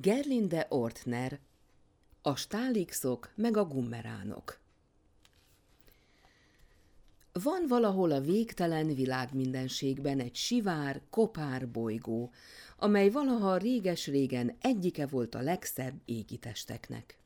Gerlinde Ortner A stálixok meg a gummeránok Van valahol a végtelen világ mindenségben egy sivár, kopár bolygó, amely valaha réges-régen egyike volt a legszebb égitesteknek.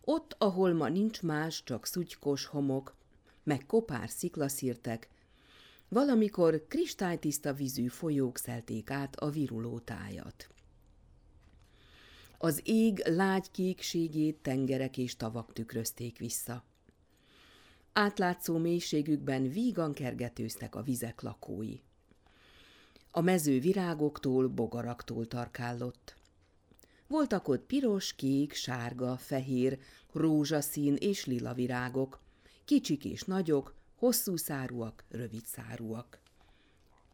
Ott, ahol ma nincs más, csak szutykos homok, meg kopár sziklaszírtek, valamikor kristálytiszta vízű folyók szelték át a viruló tájat. Az ég lágy kékségét tengerek és tavak tükrözték vissza. Átlátszó mélységükben vígan kergetőztek a vizek lakói. A mező virágoktól, bogaraktól tarkállott. Voltak ott piros, kék, sárga, fehér, rózsaszín és lila virágok, kicsik és nagyok, hosszú szárúak, rövid szárúak.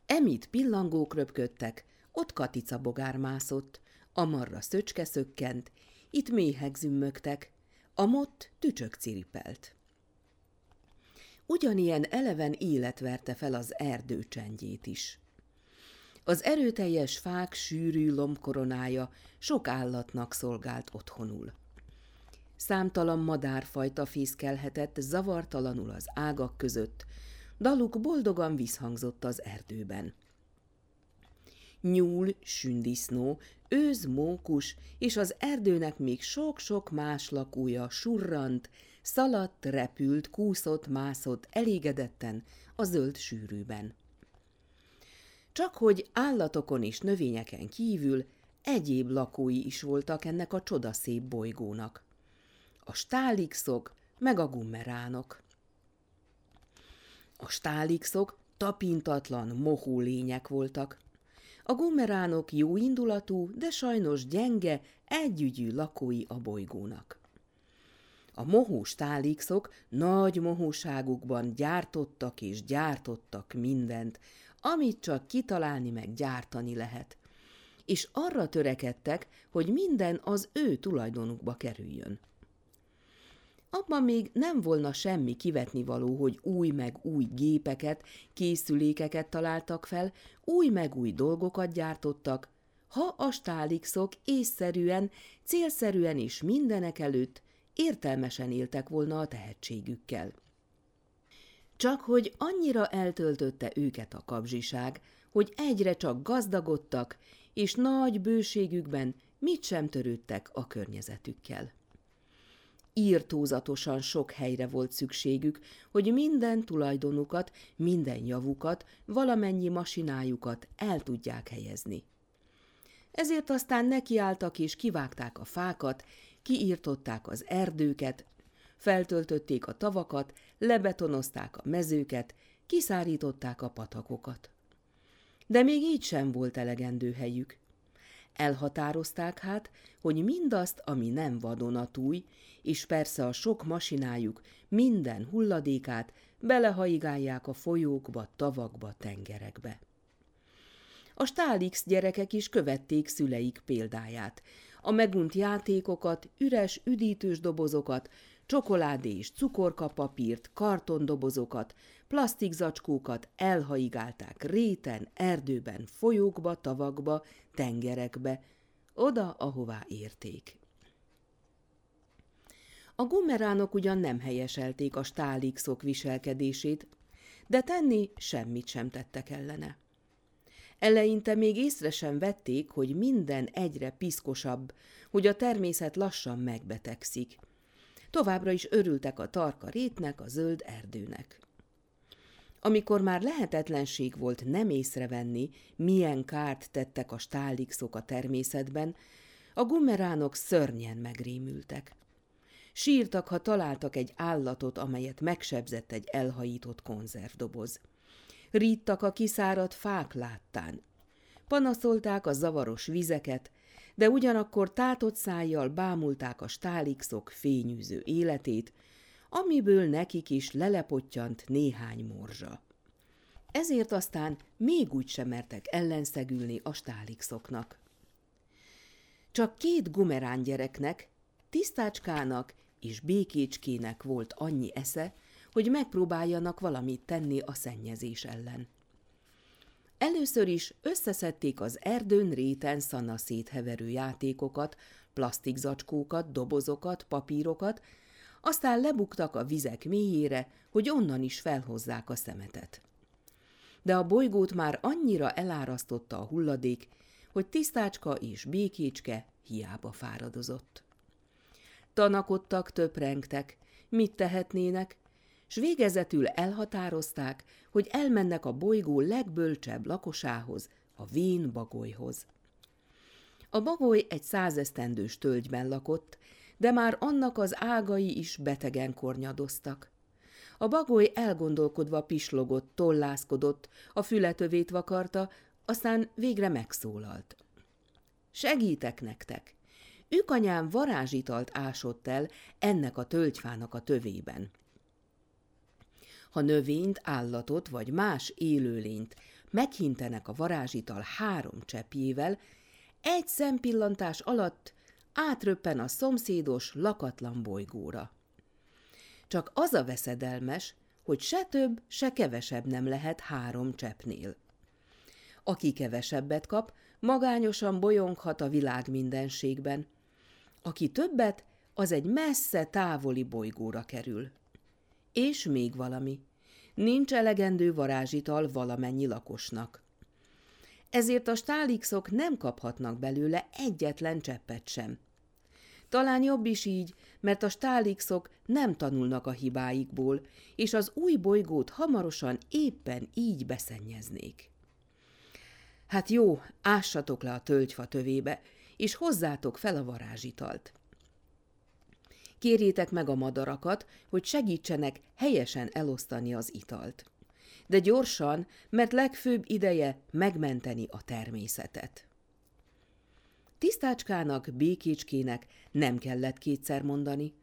Emit pillangók röpködtek, ott katica bogár mászott, amarra szöcske szökkent, itt méhek zümmögtek, a mott tücsök ciripelt. Ugyanilyen eleven élet verte fel az erdő csendjét is. Az erőteljes fák sűrű lombkoronája sok állatnak szolgált otthonul. Számtalan madárfajta fészkelhetett zavartalanul az ágak között, daluk boldogan visszhangzott az erdőben nyúl, sündisznó, őz, mókus, és az erdőnek még sok-sok más lakója surrant, szaladt, repült, kúszott, mászott elégedetten a zöld sűrűben. Csak hogy állatokon és növényeken kívül egyéb lakói is voltak ennek a csodaszép bolygónak. A stálixok meg a gummeránok. A stálixok tapintatlan, mohó lények voltak, a gummeránok jó indulatú, de sajnos gyenge, együgyű lakói a bolygónak. A mohós tálixok nagy mohóságukban gyártottak és gyártottak mindent, amit csak kitalálni meg gyártani lehet, és arra törekedtek, hogy minden az ő tulajdonukba kerüljön. Abban még nem volna semmi kivetni való, hogy új meg új gépeket, készülékeket találtak fel, új meg új dolgokat gyártottak, ha a stálixok észszerűen, célszerűen és mindenek előtt értelmesen éltek volna a tehetségükkel. Csak hogy annyira eltöltötte őket a kapzsiság, hogy egyre csak gazdagodtak, és nagy bőségükben mit sem törődtek a környezetükkel írtózatosan sok helyre volt szükségük, hogy minden tulajdonukat, minden javukat, valamennyi masinájukat el tudják helyezni. Ezért aztán nekiálltak és kivágták a fákat, kiírtották az erdőket, feltöltötték a tavakat, lebetonozták a mezőket, kiszárították a patakokat. De még így sem volt elegendő helyük. Elhatározták hát, hogy mindazt, ami nem vadonatúj, és persze a sok masinájuk minden hulladékát belehaigálják a folyókba, tavakba, tengerekbe. A Stálix gyerekek is követték szüleik példáját. A megunt játékokat, üres, üdítős dobozokat, csokoládé és cukorkapapírt, kartondobozokat, plastikzacskókat elhaigálták réten, erdőben, folyókba, tavakba, tengerekbe, oda, ahová érték. A gummeránok ugyan nem helyeselték a stálixok viselkedését, de tenni semmit sem tettek ellene. Eleinte még észre sem vették, hogy minden egyre piszkosabb, hogy a természet lassan megbetegszik. Továbbra is örültek a tarka rétnek, a zöld erdőnek. Amikor már lehetetlenség volt nem észrevenni, milyen kárt tettek a stálixok a természetben, a gummeránok szörnyen megrémültek. Sírtak, ha találtak egy állatot, amelyet megsebzett egy elhajított konzervdoboz. Ríttak a kiszáradt fák láttán. Panaszolták a zavaros vizeket, de ugyanakkor tátott szájjal bámulták a stálixok fényűző életét, amiből nekik is lelepottyant néhány morzsa. Ezért aztán még úgy sem mertek ellenszegülni a stálixoknak. Csak két gumerán gyereknek, tisztácskának és békécskének volt annyi esze, hogy megpróbáljanak valamit tenni a szennyezés ellen. Először is összeszedték az erdőn réten szana szétheverő játékokat, plastikzacskókat, dobozokat, papírokat, aztán lebuktak a vizek mélyére, hogy onnan is felhozzák a szemetet. De a bolygót már annyira elárasztotta a hulladék, hogy tisztácska és békécske hiába fáradozott. Tanakodtak, töprengtek, mit tehetnének, s végezetül elhatározták, hogy elmennek a bolygó legbölcsebb lakosához, a vén bagolyhoz. A bagoly egy százesztendős tölgyben lakott, de már annak az ágai is betegen kornyadoztak. A bagoly elgondolkodva pislogott, tollászkodott, a fületövét vakarta, aztán végre megszólalt. Segítek nektek! Ükanyám varázsitalt ásott el ennek a tölgyfának a tövében. Ha növényt, állatot vagy más élőlényt meghintenek a varázsital három cseppjével, egy szempillantás alatt átröppen a szomszédos lakatlan bolygóra. Csak az a veszedelmes, hogy se több, se kevesebb nem lehet három cseppnél. Aki kevesebbet kap, magányosan bolyonghat a világ mindenségben. Aki többet, az egy messze távoli bolygóra kerül. És még valami. Nincs elegendő varázsital valamennyi lakosnak. Ezért a stálixok nem kaphatnak belőle egyetlen cseppet sem. Talán jobb is így, mert a stálixok nem tanulnak a hibáikból, és az új bolygót hamarosan éppen így beszennyeznék. Hát jó, ássatok le a tölgyfa tövébe, és hozzátok fel a varázsitalt. Kérjétek meg a madarakat, hogy segítsenek helyesen elosztani az italt. De gyorsan, mert legfőbb ideje megmenteni a természetet. Tisztácskának, békécskének nem kellett kétszer mondani.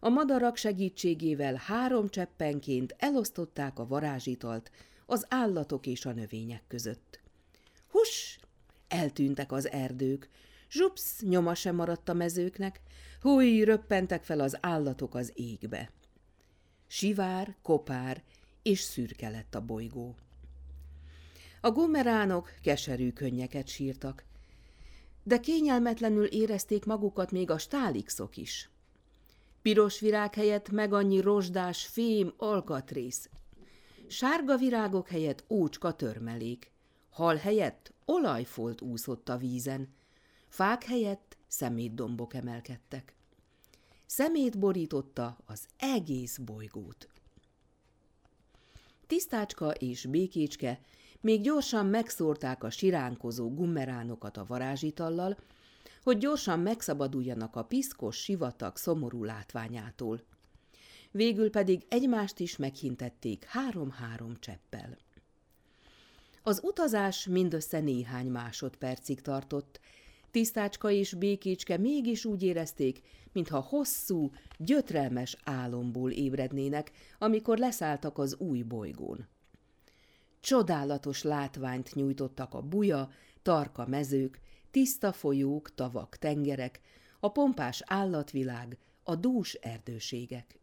A madarak segítségével három cseppenként elosztották a varázsitalt az állatok és a növények között. Hus! Eltűntek az erdők, zsupsz nyoma sem maradt a mezőknek, húj, röppentek fel az állatok az égbe. Sivár, kopár és szürke lett a bolygó. A gomeránok keserű könnyeket sírtak, de kényelmetlenül érezték magukat még a stálixok is. Piros virág helyett meg annyi rozsdás, fém, alkatrész. Sárga virágok helyett ócska törmelék. Hal helyett olajfolt úszott a vízen. Fák helyett szemétdombok emelkedtek. Szemét borította az egész bolygót. Tisztácska és békécske még gyorsan megszórták a siránkozó gummeránokat a varázsitallal, hogy gyorsan megszabaduljanak a piszkos sivatag szomorú látványától. Végül pedig egymást is meghintették három-három cseppel. Az utazás mindössze néhány másodpercig tartott, Tisztácska és Békécske mégis úgy érezték, mintha hosszú, gyötrelmes álomból ébrednének, amikor leszálltak az új bolygón. Csodálatos látványt nyújtottak a buja, tarka mezők, tiszta folyók, tavak, tengerek, a pompás állatvilág, a dús erdőségek.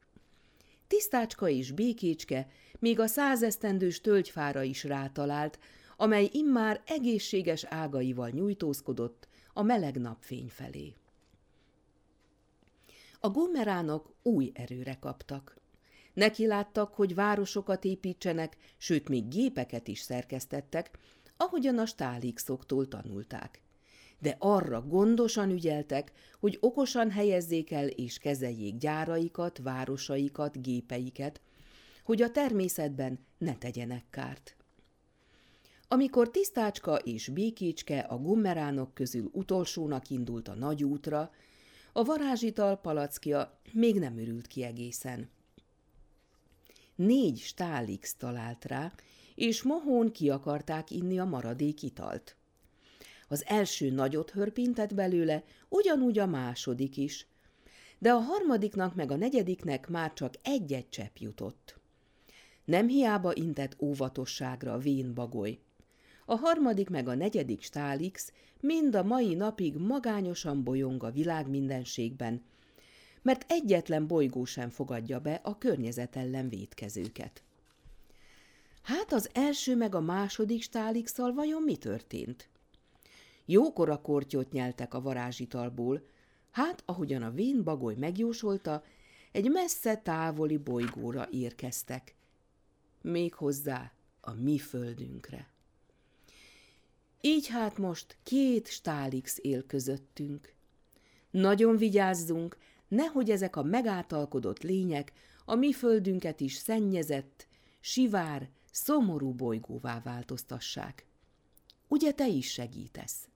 Tisztácska és békécske még a százesztendős tölgyfára is rátalált, amely immár egészséges ágaival nyújtózkodott a meleg napfény felé. A gommeránok új erőre kaptak. Neki láttak, hogy városokat építsenek, sőt, még gépeket is szerkesztettek, ahogyan a stálixoktól tanulták. De arra gondosan ügyeltek, hogy okosan helyezzék el és kezeljék gyáraikat, városaikat, gépeiket, hogy a természetben ne tegyenek kárt. Amikor Tisztácska és Békécske a gummeránok közül utolsónak indult a nagy útra, a varázsital palackja még nem örült ki egészen négy stálix talált rá, és mohón ki akarták inni a maradék italt. Az első nagyot hörpintett belőle, ugyanúgy a második is, de a harmadiknak meg a negyediknek már csak egy-egy csepp jutott. Nem hiába intett óvatosságra a vén bagoly. A harmadik meg a negyedik stálix mind a mai napig magányosan bolyong a világ mindenségben, mert egyetlen bolygó sem fogadja be a környezet ellen védkezőket. Hát az első meg a második stálixal vajon mi történt? Jókora kortyot nyeltek a varázsitalból, hát ahogyan a vén bagoly megjósolta, egy messze távoli bolygóra érkeztek. Még hozzá a mi földünkre. Így hát most két stálix él közöttünk. Nagyon vigyázzunk, nehogy ezek a megátalkodott lények a mi földünket is szennyezett, sivár, szomorú bolygóvá változtassák. Ugye te is segítesz?